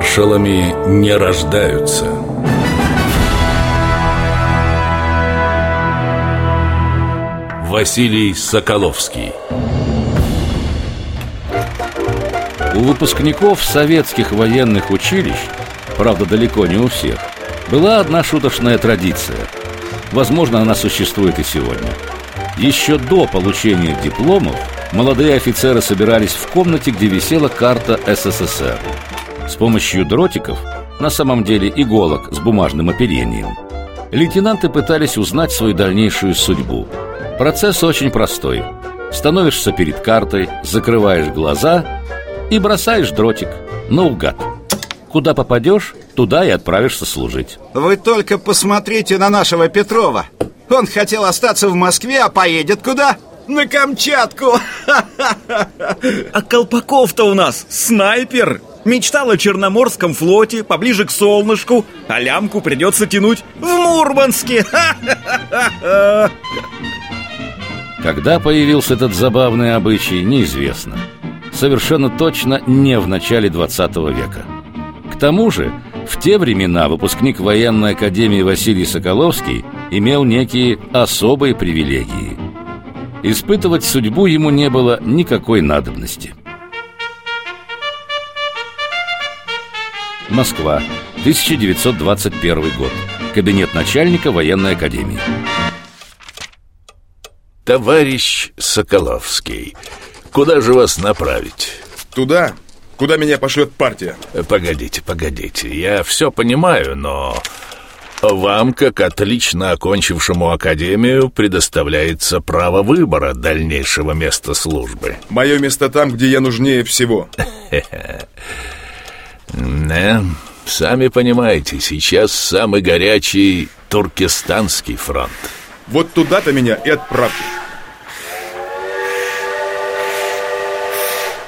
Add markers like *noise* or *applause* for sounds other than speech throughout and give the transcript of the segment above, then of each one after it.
Маршалами не рождаются. Василий Соколовский У выпускников советских военных училищ, правда далеко не у всех, была одна шуточная традиция. Возможно, она существует и сегодня. Еще до получения дипломов молодые офицеры собирались в комнате, где висела карта СССР. С помощью дротиков, на самом деле иголок с бумажным оперением, лейтенанты пытались узнать свою дальнейшую судьбу. Процесс очень простой. Становишься перед картой, закрываешь глаза и бросаешь дротик наугад. Куда попадешь, туда и отправишься служить. Вы только посмотрите на нашего Петрова. Он хотел остаться в Москве, а поедет куда? На Камчатку! *laughs* А Колпаков-то у нас снайпер Мечтал о Черноморском флоте, поближе к солнышку А лямку придется тянуть в Мурманске. *laughs* Когда появился этот забавный обычай, неизвестно. Совершенно точно не в начале 20 века. К тому же, в те времена выпускник военной академии Василий Соколовский имел некие особые привилегии. Испытывать судьбу ему не было никакой надобности Москва, 1921 год. Кабинет начальника военной академии. Товарищ Соколовский, куда же вас направить? Туда, куда меня пошлет партия Погодите, погодите, я все понимаю, но... Вам, как отлично окончившему академию, предоставляется право выбора дальнейшего места службы. Мое место там, где я нужнее всего *laughs* Да, сами понимаете, сейчас самый горячий Туркестанский фронт. Вот туда-то меня и отправьте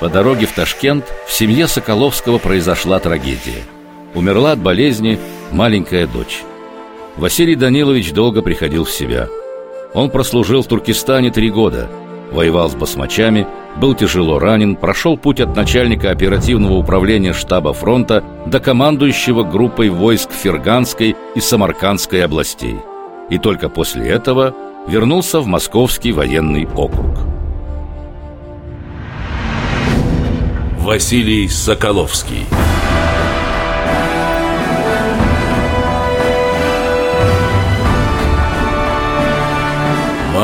По дороге в Ташкент в семье Соколовского произошла трагедия. Умерла от болезни маленькая дочь. Василий Данилович долго приходил в себя. Он прослужил в Туркестане три года, воевал с басмачами, был тяжело ранен, прошел путь от начальника оперативного управления штаба фронта до командующего группой войск Ферганской и Самаркандской областей. И только после этого вернулся в Московский военный округ. Василий Соколовский